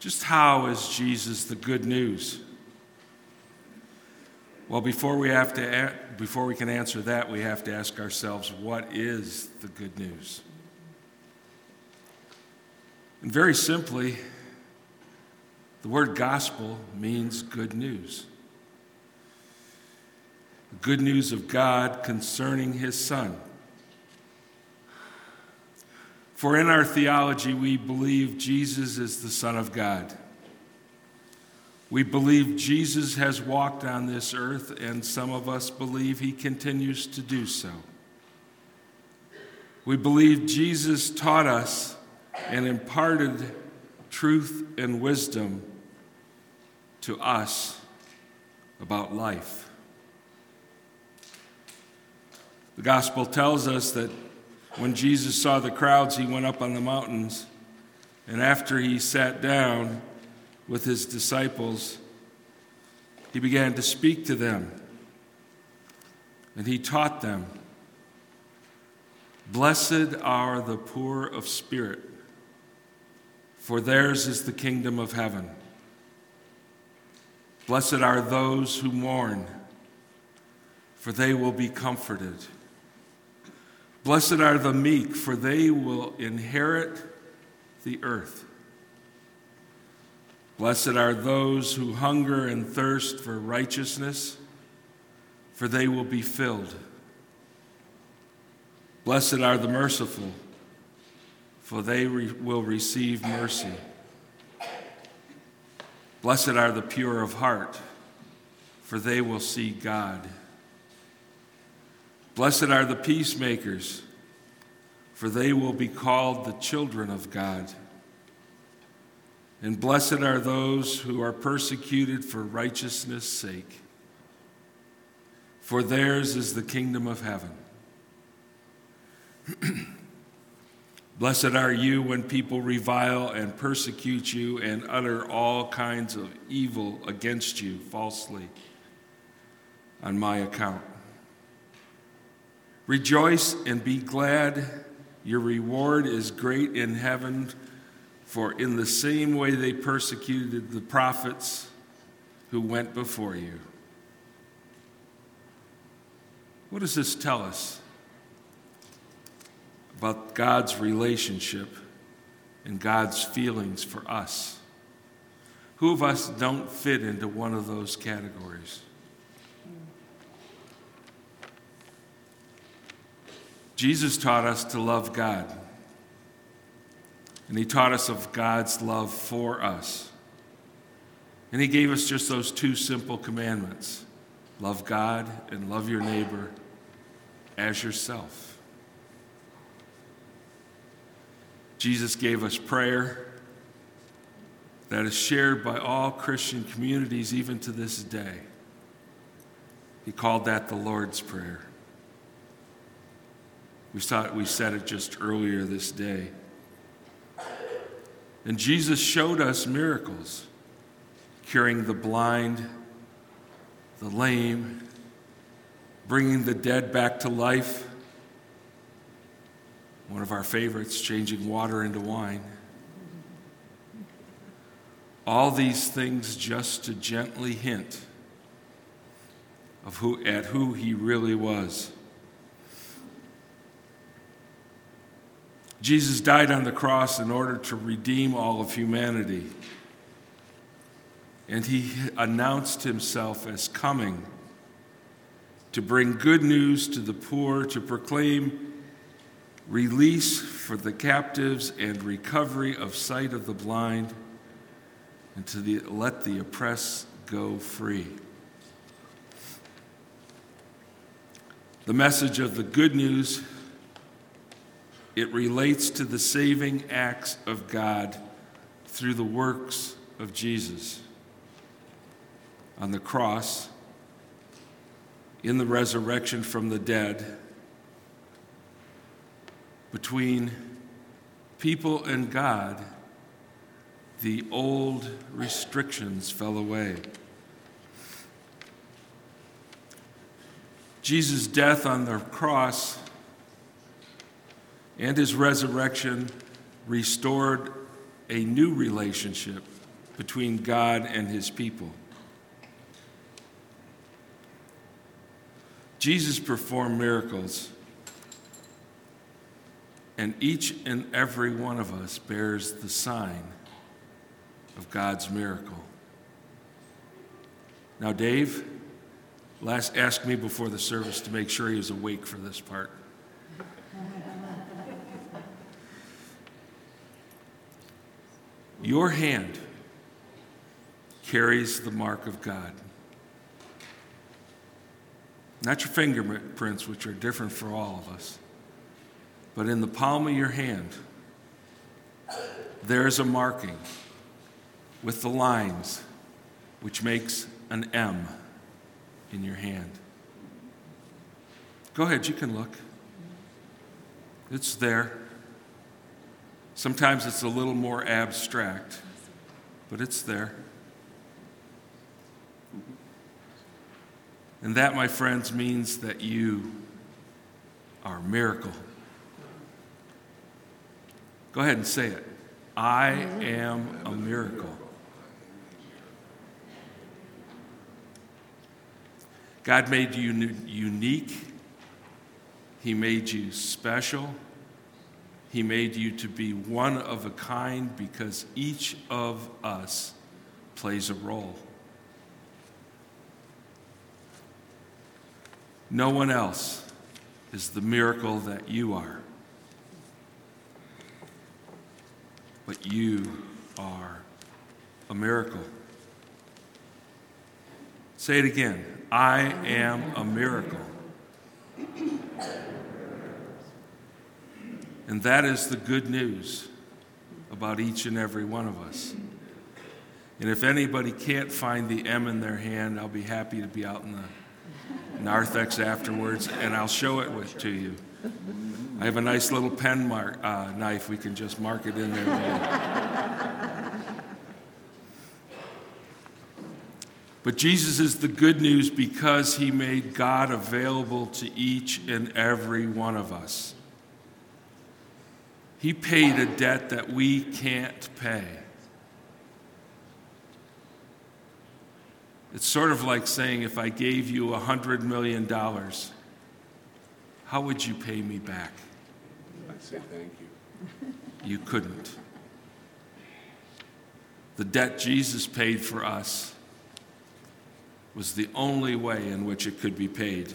Just how is Jesus the good news? Well, before we have to before we can answer that, we have to ask ourselves what is the good news? And very simply, the word gospel means good news. Good news of God concerning his son. For in our theology, we believe Jesus is the Son of God. We believe Jesus has walked on this earth, and some of us believe he continues to do so. We believe Jesus taught us and imparted truth and wisdom to us about life. The gospel tells us that when Jesus saw the crowds, he went up on the mountains, and after he sat down with his disciples, he began to speak to them, and he taught them Blessed are the poor of spirit, for theirs is the kingdom of heaven. Blessed are those who mourn, for they will be comforted. Blessed are the meek, for they will inherit the earth. Blessed are those who hunger and thirst for righteousness, for they will be filled. Blessed are the merciful, for they re- will receive mercy. Blessed are the pure of heart, for they will see God. Blessed are the peacemakers, for they will be called the children of God. And blessed are those who are persecuted for righteousness' sake, for theirs is the kingdom of heaven. blessed are you when people revile and persecute you and utter all kinds of evil against you falsely on my account. Rejoice and be glad. Your reward is great in heaven, for in the same way they persecuted the prophets who went before you. What does this tell us about God's relationship and God's feelings for us? Who of us don't fit into one of those categories? Jesus taught us to love God. And he taught us of God's love for us. And he gave us just those two simple commandments love God and love your neighbor as yourself. Jesus gave us prayer that is shared by all Christian communities even to this day. He called that the Lord's Prayer. We, saw, we said it just earlier this day. And Jesus showed us miracles, curing the blind, the lame, bringing the dead back to life. One of our favorites, changing water into wine. All these things just to gently hint of who, at who he really was. Jesus died on the cross in order to redeem all of humanity. And he announced himself as coming to bring good news to the poor, to proclaim release for the captives and recovery of sight of the blind, and to the, let the oppressed go free. The message of the good news it relates to the saving acts of God through the works of Jesus on the cross, in the resurrection from the dead, between people and God, the old restrictions fell away. Jesus' death on the cross and his resurrection restored a new relationship between God and his people. Jesus performed miracles, and each and every one of us bears the sign of God's miracle. Now, Dave last asked me before the service to make sure he was awake for this part. Your hand carries the mark of God. Not your fingerprints, which are different for all of us, but in the palm of your hand, there's a marking with the lines, which makes an M in your hand. Go ahead, you can look. It's there. Sometimes it's a little more abstract, but it's there. And that, my friends, means that you are a miracle. Go ahead and say it. I am a miracle. God made you unique. He made you special. He made you to be one of a kind because each of us plays a role. No one else is the miracle that you are. But you are a miracle. Say it again. I am a miracle. And that is the good news about each and every one of us. And if anybody can't find the M in their hand, I'll be happy to be out in the narthex afterwards, and I'll show it with, to you. I have a nice little pen mark, uh, knife. We can just mark it in there. But Jesus is the good news because he made God available to each and every one of us. He paid a debt that we can't pay. It's sort of like saying if I gave you a $100 million, how would you pay me back? I'd say thank you. You couldn't. The debt Jesus paid for us was the only way in which it could be paid.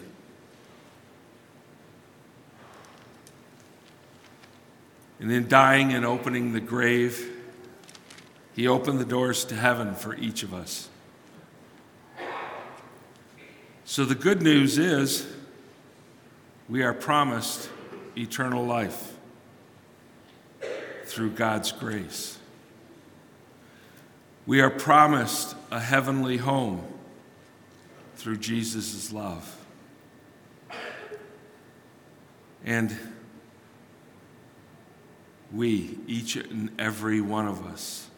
And in dying and opening the grave, he opened the doors to heaven for each of us. So the good news is we are promised eternal life through God's grace. We are promised a heavenly home through Jesus' love. And we, each and every one of us,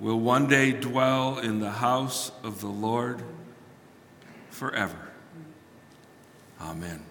will one day dwell in the house of the Lord forever. Amen.